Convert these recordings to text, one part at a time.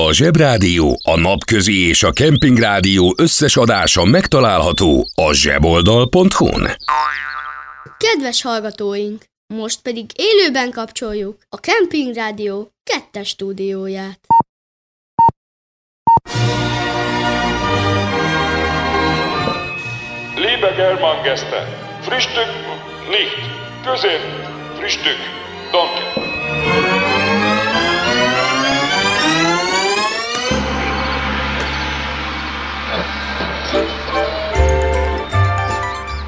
A Zsebrádió, a Napközi és a Kempingrádió összes adása megtalálható a zseboldal.hu-n. Kedves hallgatóink! Most pedig élőben kapcsoljuk a Kempingrádió kettes stúdióját. Liebe Germangäste, Frühstück nicht, Közén, Frühstück, danke.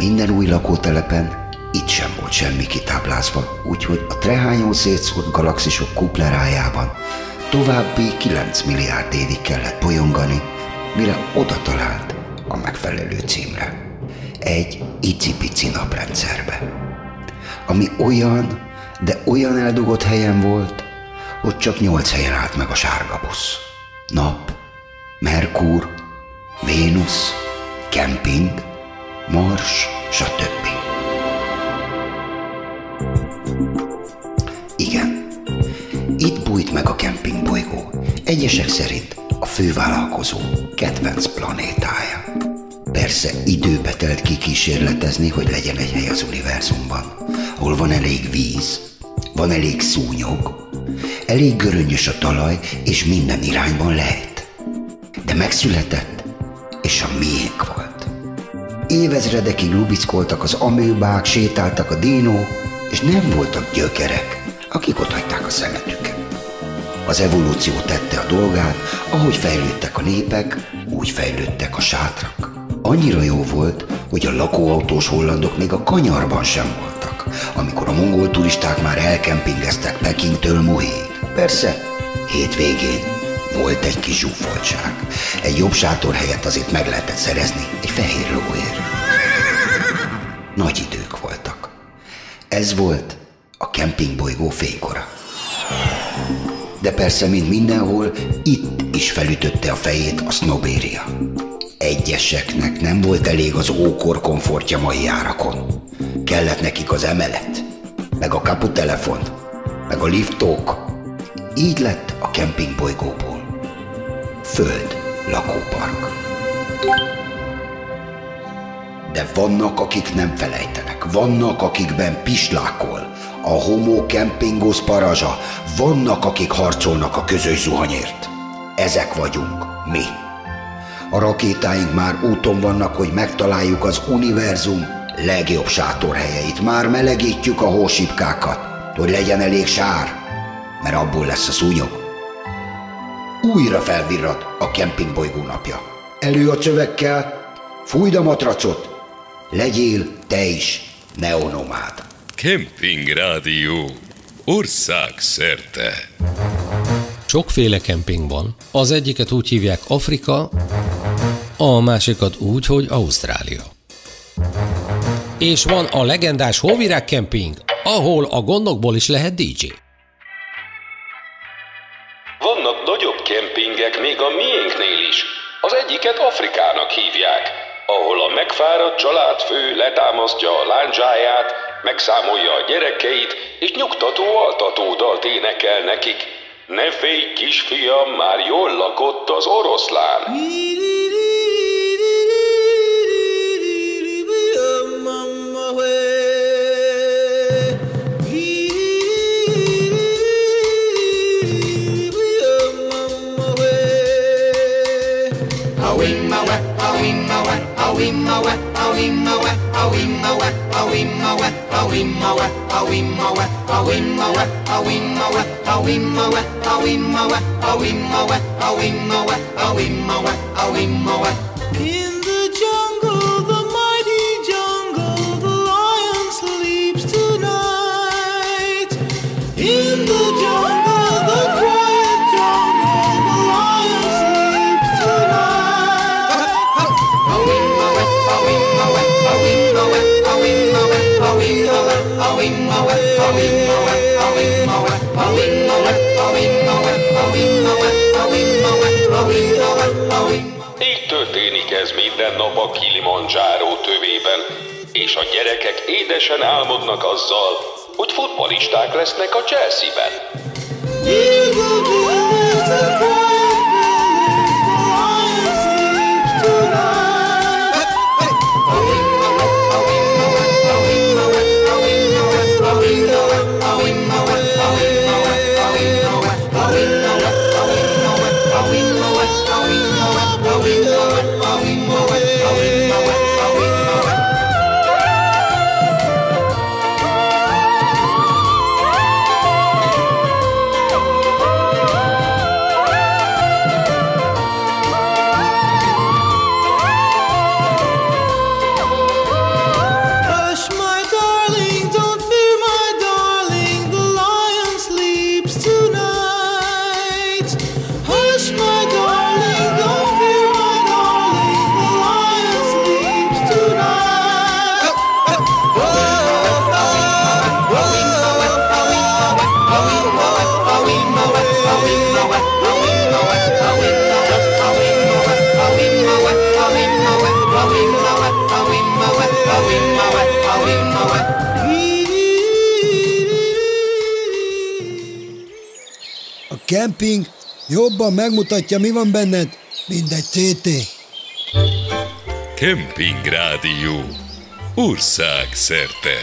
minden új lakótelepen, itt sem volt semmi kitáblázva, úgyhogy a trehányó szétszórt galaxisok kuplerájában további 9 milliárd évig kellett bolyongani, mire oda talált a megfelelő címre. Egy icipici naprendszerbe. Ami olyan, de olyan eldugott helyen volt, hogy csak nyolc helyen állt meg a sárga busz. Nap, Merkur, Vénusz, kemping, Mars, stb. Igen, itt bújt meg a kempingbolygó, egyesek szerint a fővállalkozó kedvenc planétája. Persze időbe telt kikísérletezni, hogy legyen egy hely az univerzumban, ahol van elég víz, van elég szúnyog, elég göröngyös a talaj, és minden irányban lehet. De megszületett, és a miénk volt. Évezredekig lubickoltak az amőbák, sétáltak a dinók, és nem voltak gyökerek, akik ott hagyták a szemetüket. Az evolúció tette a dolgát, ahogy fejlődtek a népek, úgy fejlődtek a sátrak. Annyira jó volt, hogy a lakóautós hollandok még a kanyarban sem voltak, amikor a mongol turisták már elkempingeztek Pekingtől Muhéig. Persze, hétvégén volt egy kis zsúfoltság. Egy jobb sátor helyett azért meg lehetett szerezni egy fehér lóért. Nagy idők voltak. Ez volt a kempingbolygó fénykora. De persze, mint mindenhol, itt is felütötte a fejét a sznobéria. Egyeseknek nem volt elég az ókor komfortja mai árakon. Kellett nekik az emelet, meg a kaputelefon, meg a liftók. Így lett a kempingbolygóból. Föld lakópark. De vannak, akik nem felejtenek, vannak, akikben pislákol, a homo kempingos parazsa, vannak, akik harcolnak a közös zuhanyért. Ezek vagyunk, mi. A rakétáink már úton vannak, hogy megtaláljuk az univerzum legjobb sátorhelyeit. Már melegítjük a hósipkákat, hogy legyen elég sár, mert abból lesz a szúnyog. Újra felvirrat a kempingbolygó napja. Elő a csövekkel, fújd a matracot, legyél te is neonomád. Kemping Rádió országszerte. Sokféle kemping van. Az egyiket úgy hívják Afrika, a másikat úgy, hogy Ausztrália. És van a legendás Hóvirág kemping, ahol a gondokból is lehet DJ. Megfáradt családfő letámasztja a lándzsáját, megszámolja a gyerekeit, és nyugtató altatódalt énekel nekik. Ne félj, kisfiam, már jól lakott az oroszlán. awimawe awimawe awimawe awimawe awimawe awimawe awimawe awimawe awimawe awimawe awimawe awimawe awimawe awimawe Így történik ez minden nap a Kilimanjaro tövében, és a gyerekek édesen álmodnak azzal, hogy futbalisták lesznek a Chelsea-ben. Kemping jobban megmutatja, mi van benned, mint egy CT. Kemping Rádió. Ország szerte.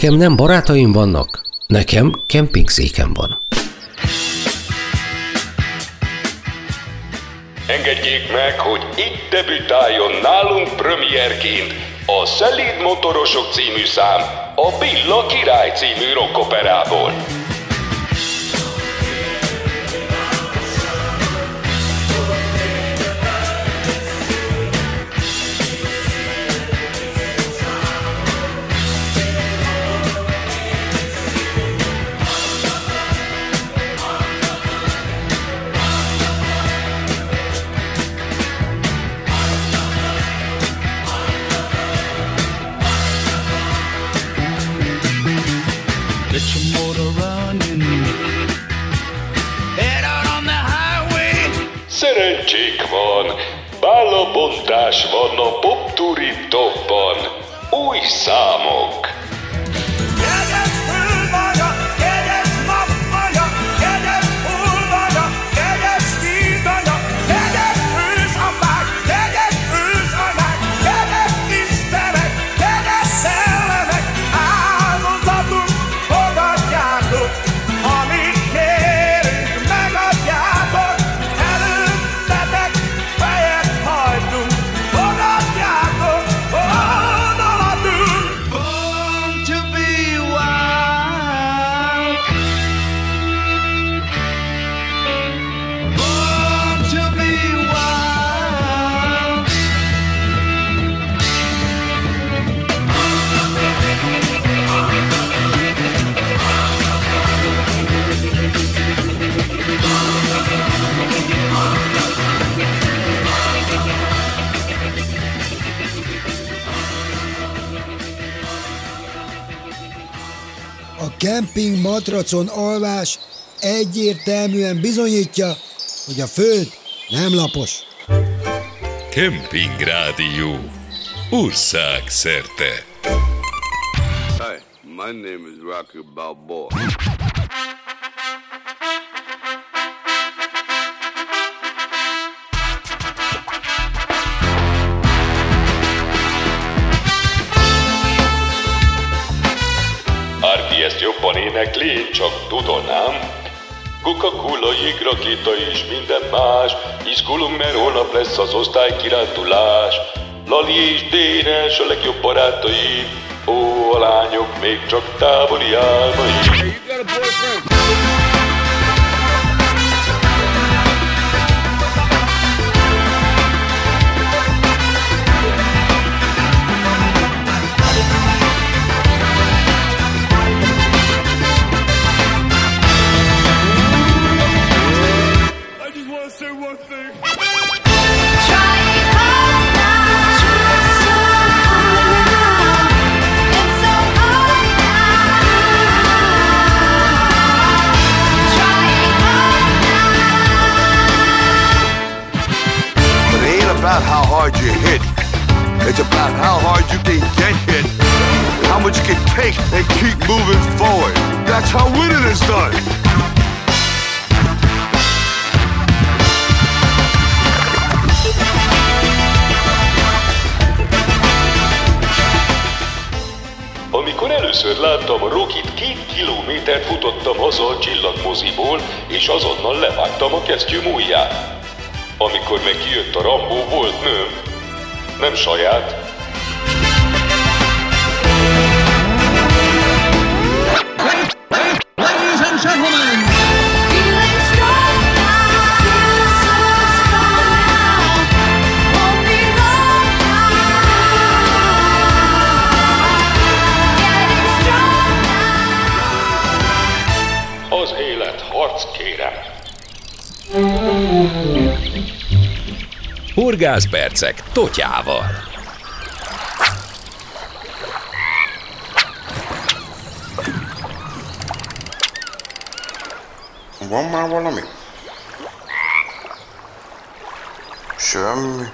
Nekem nem barátaim vannak, nekem kempingszékem van. Engedjék meg, hogy itt debütáljon nálunk premierként a Szelíd Motorosok című szám a Billa Király című rockoperából. Kemping matracon alvás egyértelműen bizonyítja, hogy a föld nem lapos. Kemping Rádió. Ország szerte. Hi, my name is Rocky Balboa. Jobban énekli, csak tudanám. Coca-Cola, jégrakéta és minden más. Izgulunk, mert holnap lesz az osztály kirándulás. Lali és Dénes a legjobb barátai. Ó, a lányok még csak távoli álmai. Csillagmoziból, és azonnal levágtam a kesztyűm ujját. Amikor meg kijött a Rambó, volt nőm. Nem saját, Horgászpercek totyával. Van már valami? Semmi.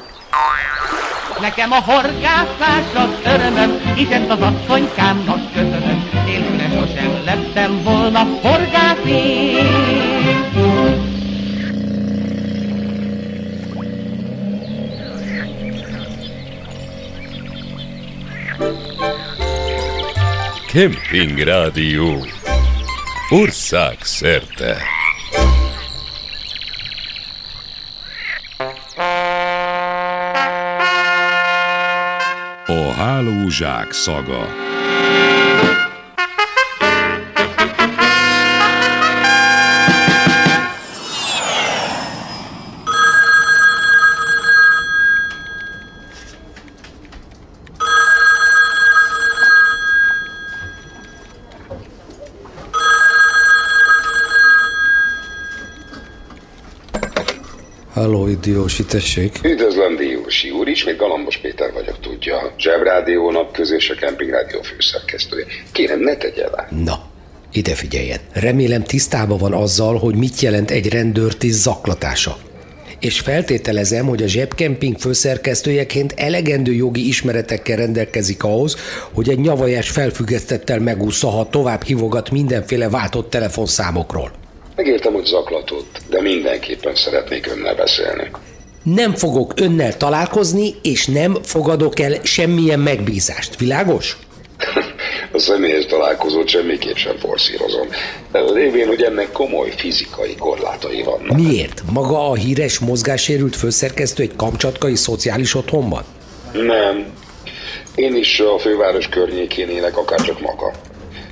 Nekem a horgászás az örömöm, hiszen az asszonykámnak köszönöm. Nélküle sosem lettem volna horgász én. Kemping Rádió. Ország szerte. A hálózsák szaga. Halló, Diósi, tessék. Üdvözlöm, Diósi úr, ismét Galambos Péter vagyok, tudja. Zsebrádió napköző és a Kempingrádió főszerkesztője. Kérem, ne tegye le. Na, ide figyeljen. Remélem tisztában van azzal, hogy mit jelent egy rendőrtiszt zaklatása. és feltételezem, hogy a zsebkemping főszerkesztőjeként elegendő jogi ismeretekkel rendelkezik ahhoz, hogy egy nyavajás felfüggesztettel megúszza, ha tovább hívogat mindenféle váltott telefonszámokról. Megértem, hogy zaklatott, de mindenképpen szeretnék önnel beszélni. Nem fogok önnel találkozni, és nem fogadok el semmilyen megbízást. Világos? A személyes találkozót semmiképp sem forszírozom. Lévén, hogy ennek komoly fizikai korlátai vannak. Miért? Maga a híres mozgássérült főszerkesztő egy kamcsatkai szociális otthonban? Nem. Én is a főváros környékén élek, akárcsak maga.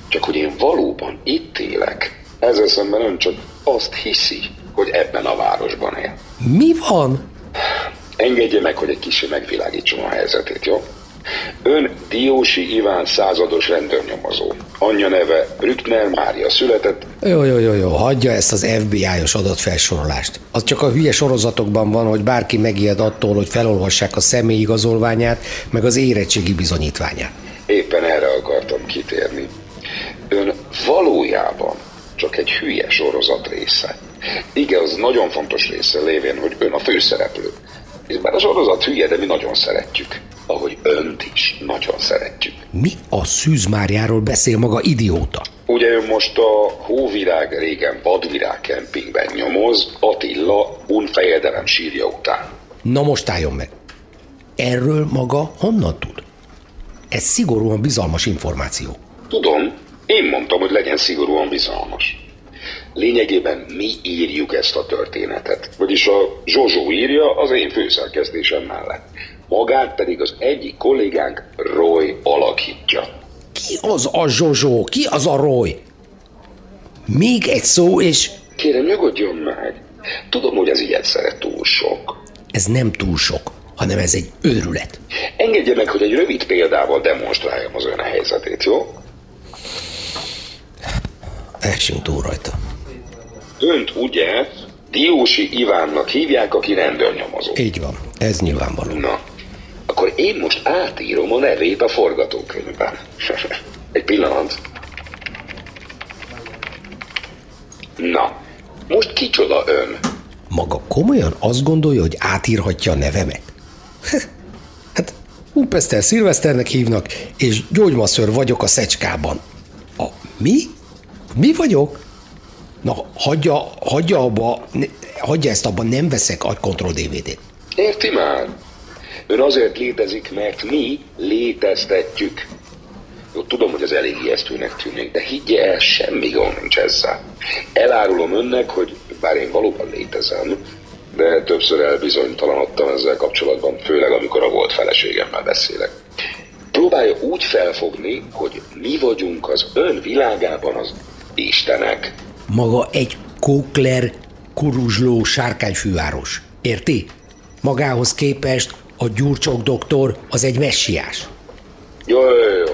Csak hogy én valóban itt élek. Ezzel szemben ön csak azt hiszi, hogy ebben a városban él. Mi van? Engedje meg, hogy egy kicsit megvilágítsam a helyzetét, jó? Ön Diósi Iván százados rendőrnyomozó. Anyja neve Brückner Mária született. Jó, jó, jó, jó, hagyja ezt az FBI-os adatfelsorolást. Az csak a hülye sorozatokban van, hogy bárki megijed attól, hogy felolvassák a személyigazolványát, meg az érettségi bizonyítványát. Éppen erre akartam kitérni. Ön valójában csak egy hülye sorozat része. Igen, az nagyon fontos része lévén, hogy ön a főszereplő. És bár a sorozat hülye, de mi nagyon szeretjük. Ahogy önt is nagyon szeretjük. Mi a szűzmárjáról beszél maga idióta? Ugye ön most a Hóvirág régen vadvirág kempingben nyomoz Attila unfejedelem sírja után. Na most álljon meg. Erről maga honnan tud? Ez szigorúan bizalmas információ. Tudom, én mondtam, hogy legyen szigorúan bizalmas. Lényegében mi írjuk ezt a történetet. Vagyis a Zsozsó írja az én főszerkesztésem mellett. Magát pedig az egyik kollégánk Roy alakítja. Ki az a Zsozsó? Ki az a Roy? Még egy szó, és... Kérem, nyugodjon meg. Tudom, hogy ez így egyszerre túl sok. Ez nem túl sok, hanem ez egy őrület. Engedje meg, hogy egy rövid példával demonstráljam az ön helyzetét, jó? Elsünk túl rajta. Önt ugye Diósi Ivánnak hívják, aki rendőrnyomozó. Így van, ez nyilvánvaló. Na, akkor én most átírom a nevét a forgatókönyvben. Egy pillanat. Na, most kicsoda ön? Maga komolyan azt gondolja, hogy átírhatja a nevemet? hát, Umpester Szilveszternek hívnak, és gyógymasször vagyok a szecskában. A mi? Mi vagyok? Na, hagyja, hagyja abba, hagyja ezt abban, nem veszek agykontroll DVD-t. Érti már? Ön azért létezik, mert mi léteztetjük. Jó, tudom, hogy az elég ijesztőnek tűnik, de higgye el, semmi gond nincs ezzel. Elárulom önnek, hogy bár én valóban létezem, de többször elbizonytalanodtam ezzel kapcsolatban, főleg amikor a volt feleségemmel beszélek. Próbálja úgy felfogni, hogy mi vagyunk az ön világában az Istenek. Maga egy kókler, kuruzsló sárkányfűváros. Érti? Magához képest a gyurcsok doktor az egy messiás. Jó, jó, jó.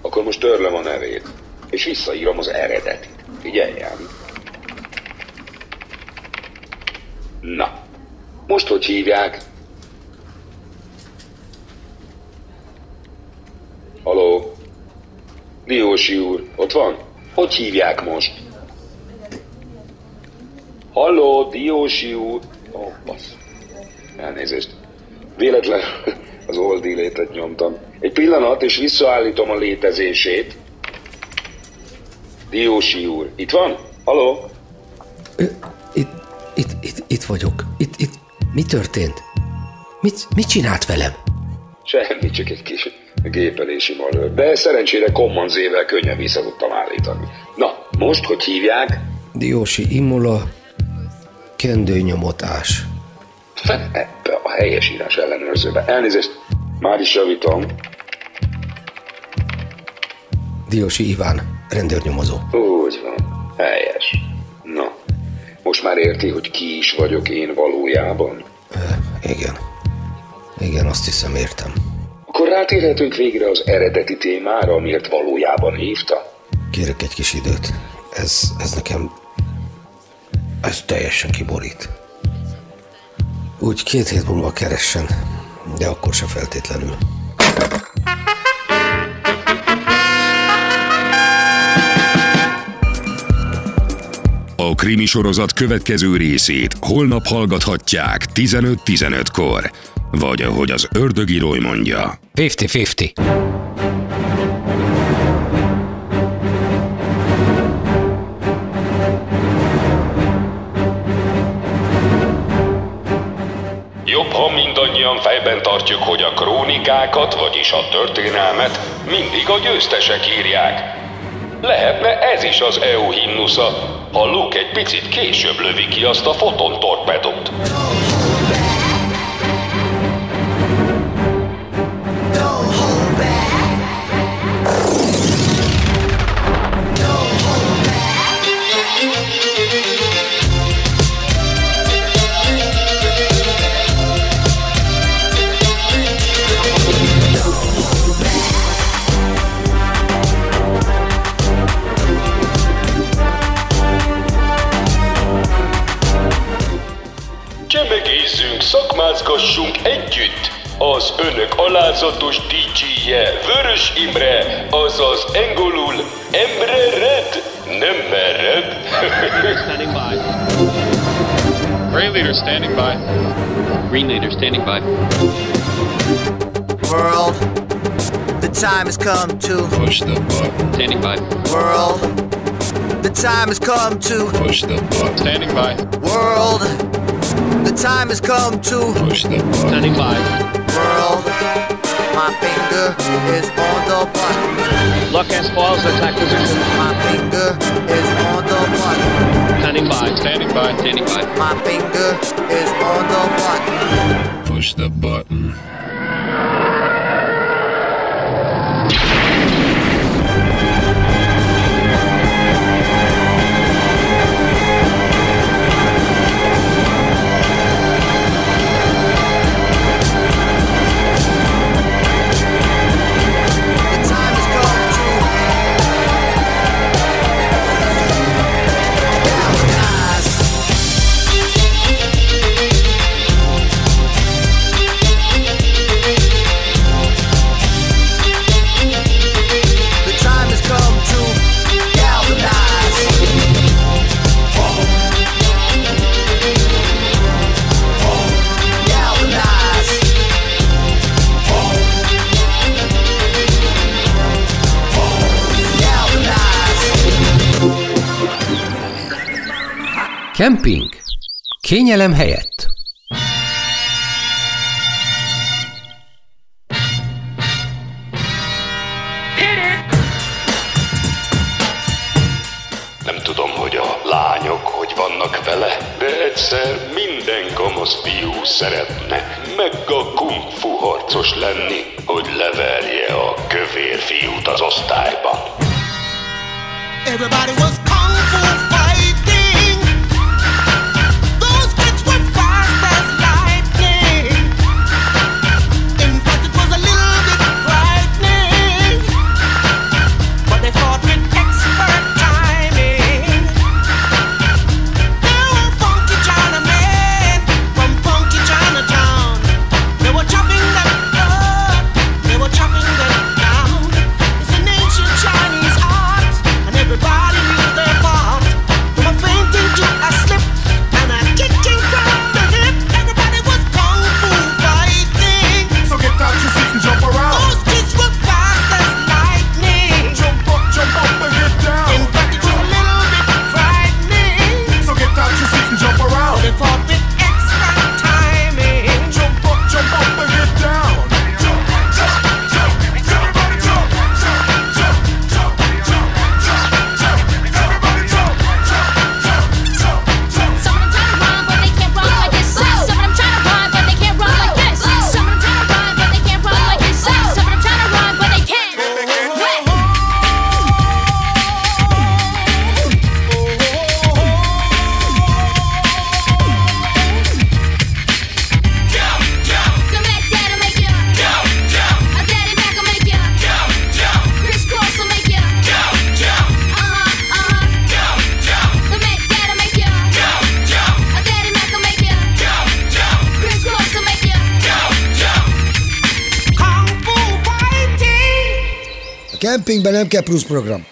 Akkor most törlöm a nevét, és visszaírom az eredetit. Figyeljen. Na, most hogy hívják? Haló? Diósi úr, ott van? Hogy hívják most? Halló, Diósi úr? Ó, oh, bassz. Elnézést. Véletlen az oldi létet nyomtam. Egy pillanat, és visszaállítom a létezését. Diósi úr, itt van? Halló? Itt, itt, itt, itt vagyok. Itt, itt, mi történt? Mit, mit csinált velem? Semmi, csak egy kis gépelési malőr. De szerencsére kommanzével könnyen vissza tudtam állítani. Na, most hogy hívják? Diósi Imola, kendőnyomotás. Ebbe a helyesírás ellenőrzőbe. Elnézést, már is javítom. Diósi Iván, rendőrnyomozó. Úgy van, helyes. Na, most már érti, hogy ki is vagyok én valójában? Ö, igen. Igen, azt hiszem értem. Akkor rátérhetünk végre az eredeti témára, amiért valójában hívta? Kérek egy kis időt. Ez, ez nekem... Ez teljesen kiborít. Úgy két hét múlva keressen, de akkor se feltétlenül. A krimi sorozat következő részét holnap hallgathatják 15-15-kor. Vagy ahogy az ördögírói mondja. 50-50. Krónikákat, vagyis a történelmet mindig a győztesek írják. Lehetne ez is az EU himnusza, ha Luke egy picit később lövi ki azt a fotontorpedót. Csemegézzünk, Az önök alázatos DJ-je Vörös Imre, azaz engolul Emre Red, nem mered. Standing by. Gray leader standing by. Green leader standing by. World, the time has come to push the button. Standing by. World, the time has come to push the button. Standing by. World, the time has come to push the button. Standing by. World, my finger is on the button. Lock and spoils attack position. My finger is on the button. Standing by. Standing by. Standing by. My finger is on the button. Push the button. Kemping. Kényelem helyett. Nem tudom, hogy a lányok hogy vannak vele, de egyszer minden kamasz fiú szeretne meg a kung fu harcos lenni, hogy leverje a kövér fiút az osztályban. Everybody was kung fu kempingben nem kell plusz program.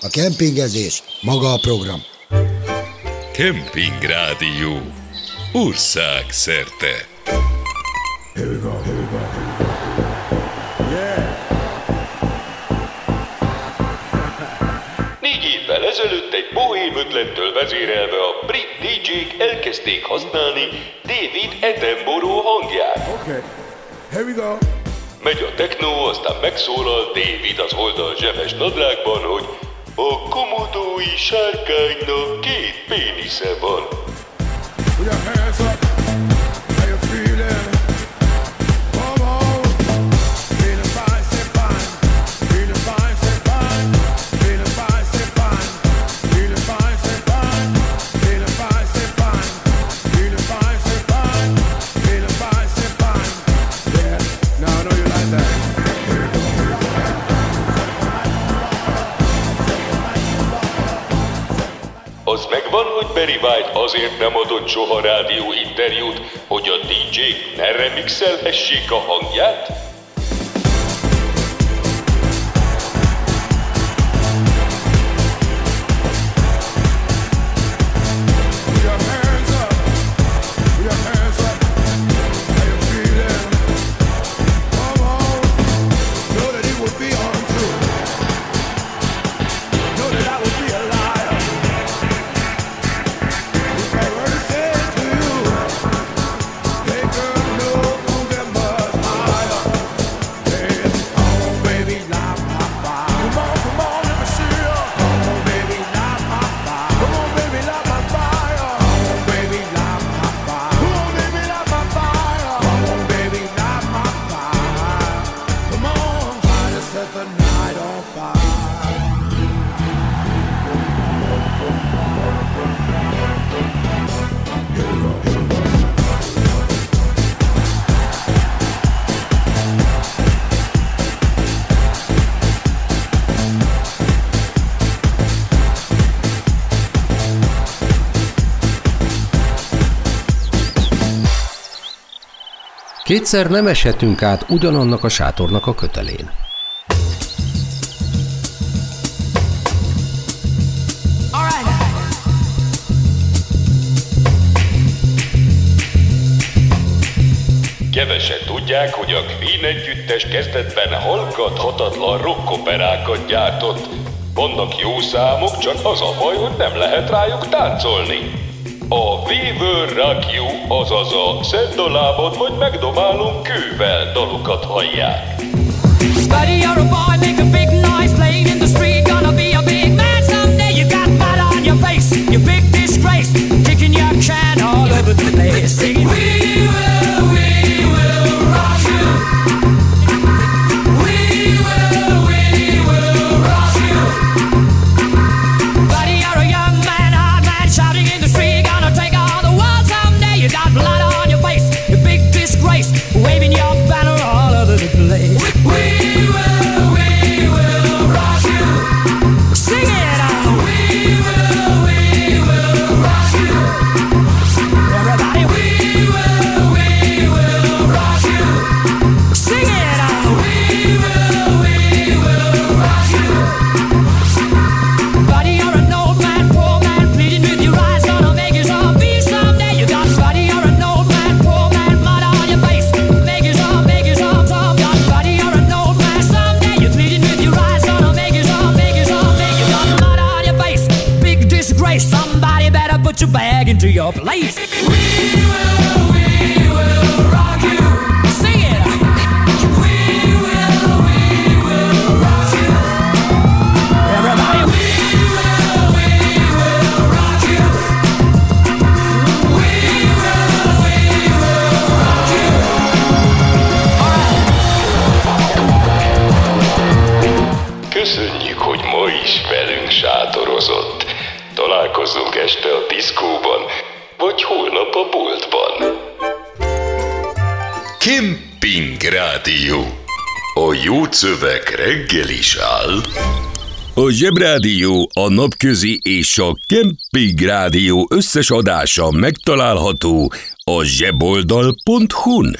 A kempingezés maga a program. Kemping Rádió. Ország szerte. Négy évvel ezelőtt egy bohém ötlettől vezérelve a brit DJ-k elkezdték használni David Attenborough hangját. Okay, here we go. Megy a techno, aztán megszólal David az oldal zsebes nadrágban, hogy a komodói sárkánynak két pénisze van. Put nem adott soha rádió interjút, hogy a DJ ne remixelhessék a hangját? Kétszer nem eshetünk át ugyanannak a sátornak a kötelén. Kevesen tudják, hogy a Queen együttes kezdetben hallgathatatlan rockoperákat gyártott. Vannak jó számok, csak az a baj, hogy nem lehet rájuk táncolni. A Rock You, azaz a szedd a lábad, vagy megdomálunk kővel dalukat hallják. Buddy, you're a boy, make a big noise playing in the street. Gonna be a big man someday. You got mud on your face, you big disgrace. Put your bag into your place. We will, szöveg reggel is áll. A Zsebrádió, a Napközi és a Kemping Rádió összes adása megtalálható a zseboldal.hu-n.